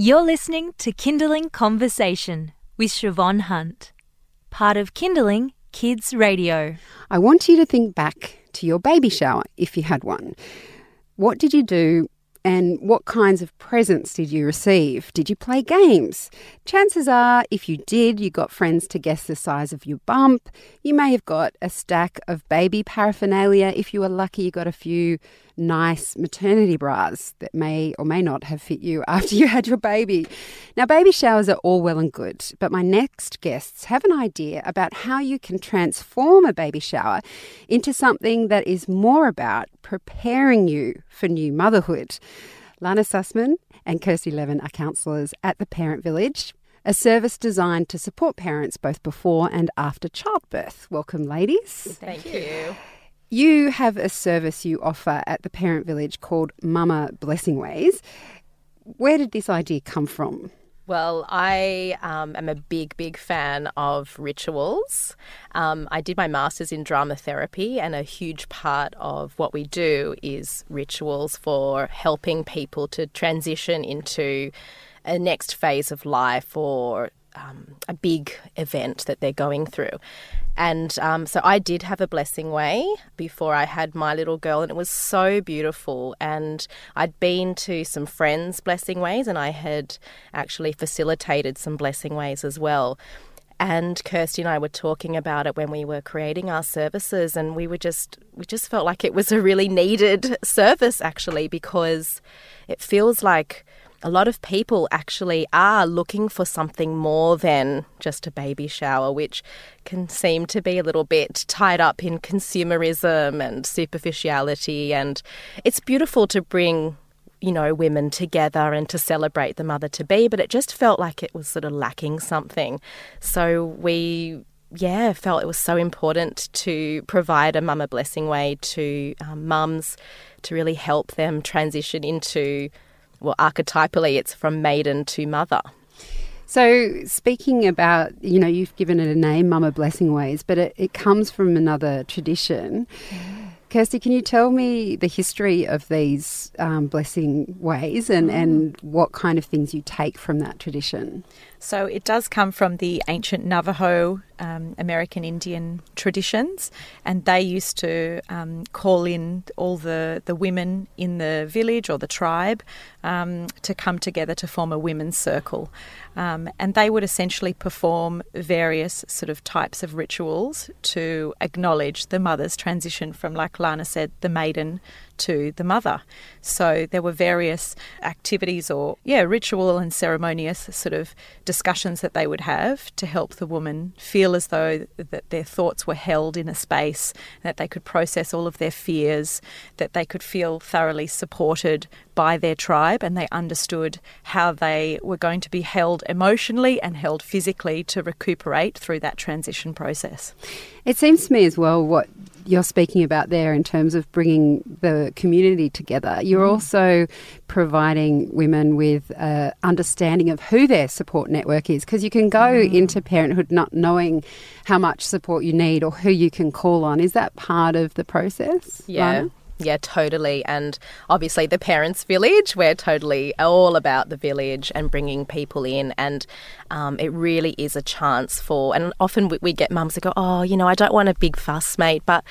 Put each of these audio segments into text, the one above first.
You're listening to Kinderling Conversation with Siobhan Hunt, part of Kinderling Kids Radio. I want you to think back to your baby shower if you had one. What did you do and what kinds of presents did you receive? Did you play games? Chances are, if you did, you got friends to guess the size of your bump. You may have got a stack of baby paraphernalia. If you were lucky, you got a few nice maternity bras that may or may not have fit you after you had your baby. Now, baby showers are all well and good, but my next guests have an idea about how you can transform a baby shower into something that is more about preparing you for new motherhood. Lana Sussman and Kirsty Levin are counsellors at the Parent Village, a service designed to support parents both before and after childbirth. Welcome, ladies. Thank you. You have a service you offer at the Parent Village called Mama Blessing Ways. Where did this idea come from? Well, I um, am a big, big fan of rituals. Um, I did my master's in drama therapy, and a huge part of what we do is rituals for helping people to transition into a next phase of life or um, a big event that they're going through. And um, so I did have a blessing way before I had my little girl, and it was so beautiful. And I'd been to some friends' blessing ways, and I had actually facilitated some blessing ways as well. And Kirsty and I were talking about it when we were creating our services, and we were just we just felt like it was a really needed service actually because it feels like a lot of people actually are looking for something more than just a baby shower, which can seem to be a little bit tied up in consumerism and superficiality. And it's beautiful to bring you know, women together and to celebrate the mother to be, but it just felt like it was sort of lacking something. So we, yeah, felt it was so important to provide a mama blessing way to um, mums to really help them transition into well, archetypally, it's from maiden to mother. So, speaking about, you know, you've given it a name, Mama Blessing Ways, but it, it comes from another tradition. Kirsty, can you tell me the history of these um, blessing ways and, and what kind of things you take from that tradition? So it does come from the ancient Navajo um, American Indian traditions, and they used to um, call in all the, the women in the village or the tribe um, to come together to form a women's circle. Um, and they would essentially perform various sort of types of rituals to acknowledge the mother's transition from, like Lana said, the maiden to the mother. So there were various activities or, yeah, ritual and ceremonious sort of discussions that they would have to help the woman feel as though that their thoughts were held in a space, that they could process all of their fears, that they could feel thoroughly supported by their tribe and they understood how they were going to be held emotionally and held physically to recuperate through that transition process. It seems to me as well what you're speaking about there in terms of bringing the community together. You're mm. also providing women with uh, understanding of who their support network is because you can go mm. into parenthood not knowing how much support you need or who you can call on. Is that part of the process? Yeah. Yeah, totally. And obviously, the Parents Village, we're totally all about the village and bringing people in. And um, it really is a chance for, and often we, we get mums that go, oh, you know, I don't want a big fuss, mate, but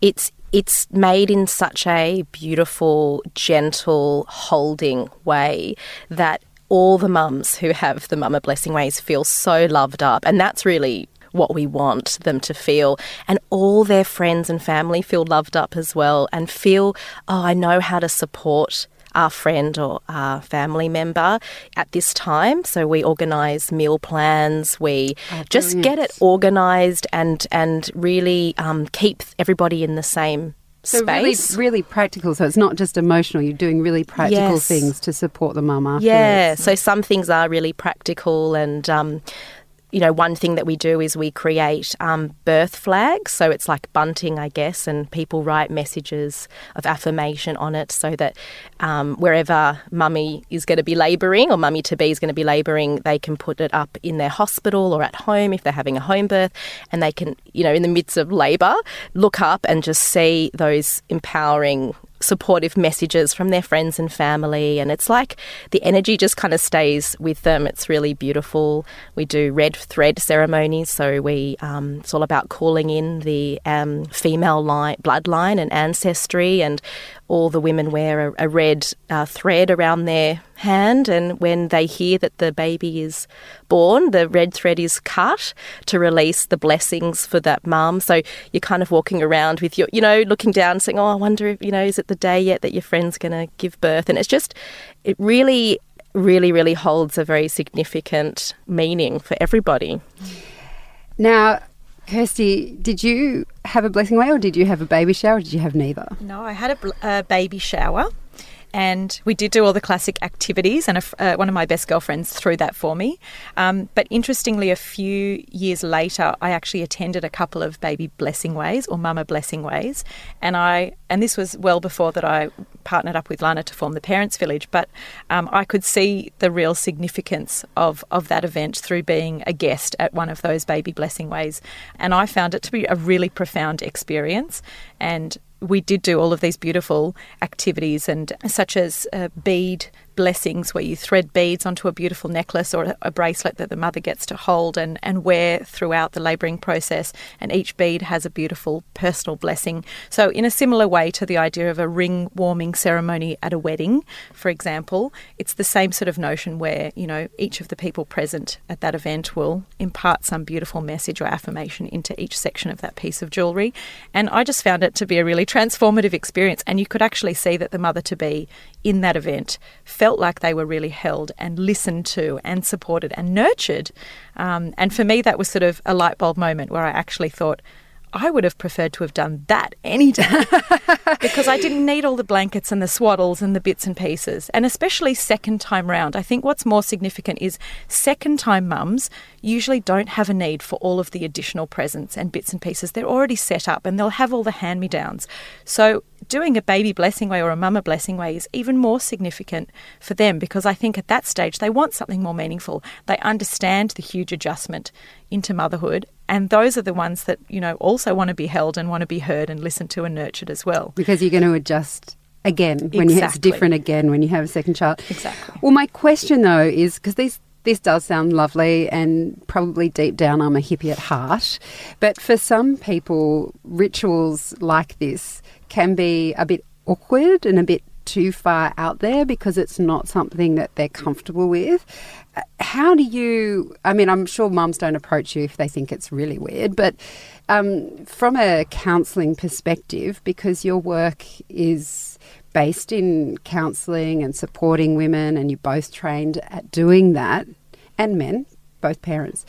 it's it's made in such a beautiful, gentle, holding way that all the mums who have the Mama Blessing Ways feel so loved up. And that's really what we want them to feel. And all their friends and family feel loved up as well and feel, oh, I know how to support our friend or our family member at this time. So we organise meal plans. We oh, just get it organised and and really um, keep everybody in the same so space. Really, really practical. So it's not just emotional. You're doing really practical yes. things to support the mum afterwards. Yeah. So some things are really practical, and um, you know, one thing that we do is we create um, birth flags. So it's like bunting, I guess, and people write messages of affirmation on it so that um, wherever mummy is going to be labouring or mummy to be is going to be labouring, they can put it up in their hospital or at home if they're having a home birth. And they can, you know, in the midst of labour, look up and just see those empowering supportive messages from their friends and family. And it's like the energy just kind of stays with them. It's really beautiful. We do red thread ceremonies. So we, um, it's all about calling in the um, female line, bloodline and ancestry. And all the women wear a, a red uh, thread around their hand. And when they hear that the baby is born, the red thread is cut to release the blessings for that mum. So you're kind of walking around with your, you know, looking down saying, oh, I wonder if, you know, is it the day yet that your friend's going to give birth? And it's just, it really, really, really holds a very significant meaning for everybody. Now, Kirsty, did you have a blessing way or did you have a baby shower or did you have neither? No, I had a, bl- a baby shower and we did do all the classic activities, and a, uh, one of my best girlfriends threw that for me. Um, but interestingly, a few years later, I actually attended a couple of baby blessing ways or mama blessing ways, and I and this was well before that I partnered up with Lana to form the Parents Village. But um, I could see the real significance of of that event through being a guest at one of those baby blessing ways, and I found it to be a really profound experience and we did do all of these beautiful activities and such as uh, bead blessings where you thread beads onto a beautiful necklace or a bracelet that the mother gets to hold and, and wear throughout the labouring process. And each bead has a beautiful personal blessing. So, in a similar way to the idea of a ring warming ceremony at a wedding, for example, it's the same sort of notion where, you know, each of the people present at that event will impart some beautiful message or affirmation into each section of that piece of jewellery. And I just found it to be a really transformative experience. And you could actually see that the mother to be in that event felt like they were really held and listened to and supported and nurtured. Um, and for me, that was sort of a light bulb moment where I actually thought, I would have preferred to have done that any day because I didn't need all the blankets and the swaddles and the bits and pieces. And especially second time round. I think what's more significant is second time mums usually don't have a need for all of the additional presents and bits and pieces. They're already set up and they'll have all the hand me downs. So doing a baby blessing way or a mama blessing way is even more significant for them because I think at that stage they want something more meaningful. They understand the huge adjustment into motherhood and those are the ones that, you know, also want to be held and want to be heard and listened to and nurtured as well. Because you're going to adjust again when exactly. it's different again when you have a second child. Exactly. Well, my question though is because these this does sound lovely and probably deep down I'm a hippie at heart. But for some people, rituals like this can be a bit awkward and a bit too far out there because it's not something that they're comfortable with. Uh, how do you? I mean, I'm sure mums don't approach you if they think it's really weird, but um, from a counselling perspective, because your work is based in counselling and supporting women, and you're both trained at doing that, and men, both parents.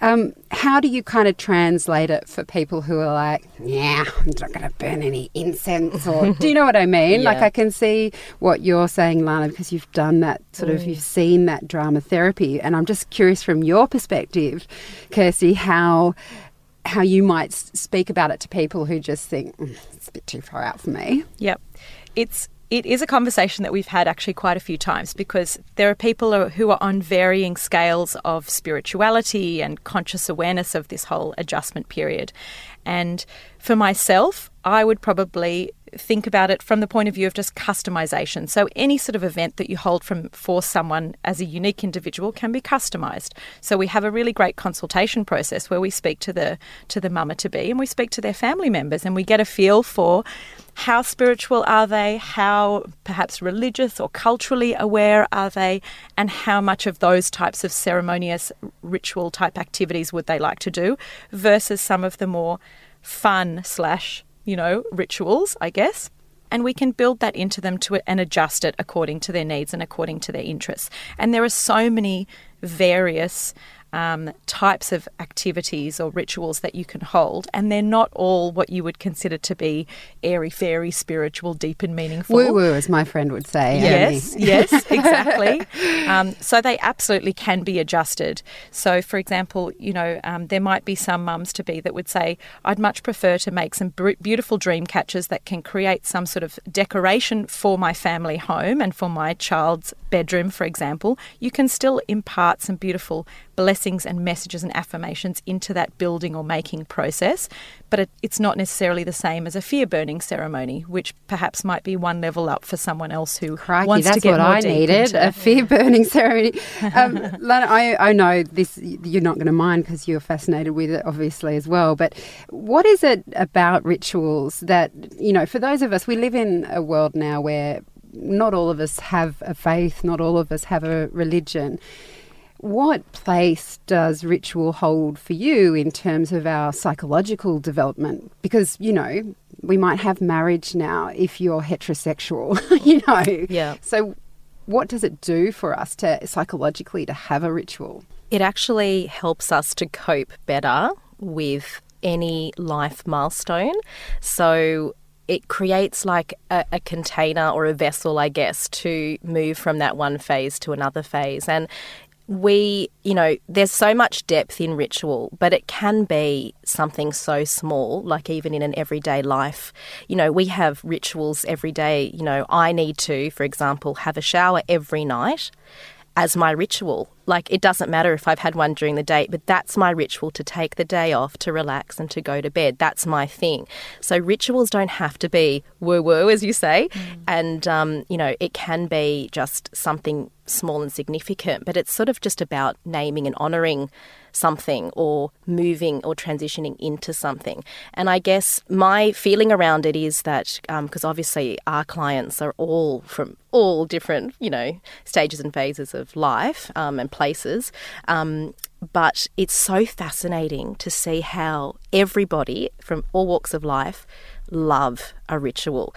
Um, how do you kind of translate it for people who are like, yeah, I'm not going to burn any incense? Or do you know what I mean? Yeah. Like, I can see what you're saying, Lana, because you've done that sort of, you've seen that drama therapy. And I'm just curious from your perspective, Kirsty, how how you might speak about it to people who just think mm, it's a bit too far out for me. Yep. It's it is a conversation that we've had actually quite a few times because there are people who are on varying scales of spirituality and conscious awareness of this whole adjustment period. And for myself, I would probably think about it from the point of view of just customization. So any sort of event that you hold from for someone as a unique individual can be customized. So we have a really great consultation process where we speak to the to the mama to be and we speak to their family members and we get a feel for how spiritual are they, how perhaps religious or culturally aware are they, and how much of those types of ceremonious ritual type activities would they like to do versus some of the more fun slash you know, rituals, I guess. And we can build that into them to and adjust it according to their needs and according to their interests. And there are so many various um, types of activities or rituals that you can hold, and they're not all what you would consider to be airy fairy, spiritual, deep and meaningful. Woo woo, as my friend would say. Yes, yes, exactly. Um, so they absolutely can be adjusted. So, for example, you know, um, there might be some mums to be that would say, I'd much prefer to make some beautiful dream catchers that can create some sort of decoration for my family home and for my child's bedroom, for example. You can still impart some beautiful blessings and messages and affirmations into that building or making process. But it, it's not necessarily the same as a fear burning ceremony, which perhaps might be one level up for someone else who Crikey, wants to get what more I needed into- a fear burning ceremony. Um, Lana, I, I know this, you're not going to mind because you're fascinated with it, obviously, as well. But what is it about rituals that, you know, for those of us, we live in a world now where not all of us have a faith, not all of us have a religion. What place does ritual hold for you in terms of our psychological development? Because, you know, we might have marriage now if you're heterosexual, you know. Yeah. So, what does it do for us to psychologically to have a ritual? It actually helps us to cope better with any life milestone. So it creates like a, a, container or a vessel, I guess, to move from that one phase to another phase. And we, you know, there's so much depth in ritual, but it can be something so small, like even in an everyday life. You know, we have rituals every day. You know, I need to, for example, have a shower every night as my ritual. Like, it doesn't matter if I've had one during the day, but that's my ritual to take the day off, to relax, and to go to bed. That's my thing. So, rituals don't have to be woo woo, as you say. Mm. And, um, you know, it can be just something small and significant, but it's sort of just about naming and honouring something or moving or transitioning into something. And I guess my feeling around it is that because um, obviously our clients are all from all different, you know, stages and phases of life um, and places. Um, but it's so fascinating to see how everybody from all walks of life love a ritual.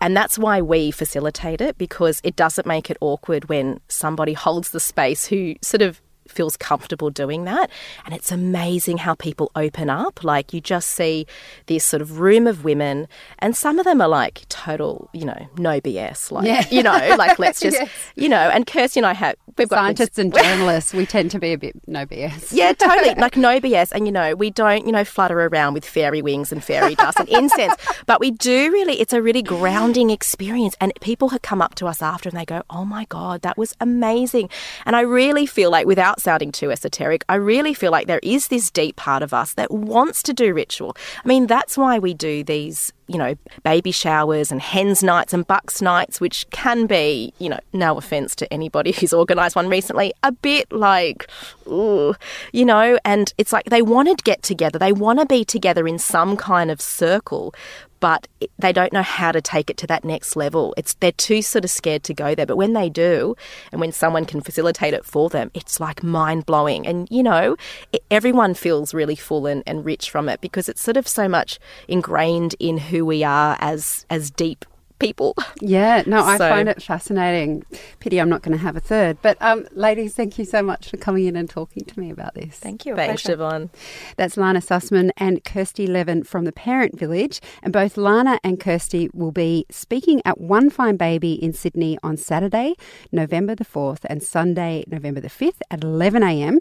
And that's why we facilitate it because it doesn't make it awkward when somebody holds the space who sort of feels comfortable doing that. And it's amazing how people open up. Like you just see this sort of room of women, and some of them are like total, you know, no BS. Like, Yeah. you know, like let's just, Yes. you know, and Kirsty and I have, we've got Scientists and journalists, we tend to be a bit no BS. yeah, totally. Like no BS. And, you know, we don't, you know, flutter around with fairy wings and fairy dust and incense. But we do really, it's a really grounding experience. And people have come up to us after and they go, oh my God, that was amazing. And I really feel like, without sounding too esoteric, I really feel like there is this deep part of us that wants to do ritual. I mean, that's why we do these you know, baby showers and hens nights and bucks nights, which can be, you know, no offense to anybody who's organised one recently, a bit like, ooh, you know, and it's like they want to get together. They want to be together in some kind of circle, but they don't know how to take it to that next level. It's they're too sort of scared to go there. But when they do, and when someone can facilitate it for them, it's like mind blowing. And you know, it, everyone feels really full and, and rich from it because it's sort of so much ingrained in who we are as as deep people. Yeah, no, I So- find it fascinating. Pity I'm not going to have a third. But, um, ladies, thank you so much for coming in and talking to me about this. Thank you. a Thanks, pleasure. Siobhan. That's Lana Sussman and Kirsty Levin from the Parent Village. And both Lana and Kirsty will be speaking at One Fine Baby in Sydney on Saturday, November the 4th, and Sunday, November the 5th at 11am.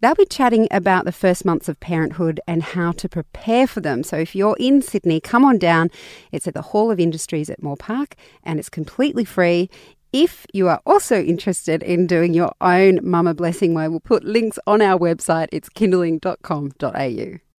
They'll be chatting about the first months of parenthood and how to prepare for them. So if you're in Sydney, come on down. It's at the Hall of Industries at Moore Park and it's completely free. If you are also interested in doing your own Mama Blessing Way, we'll put links on our website. It's kinderling.com.au.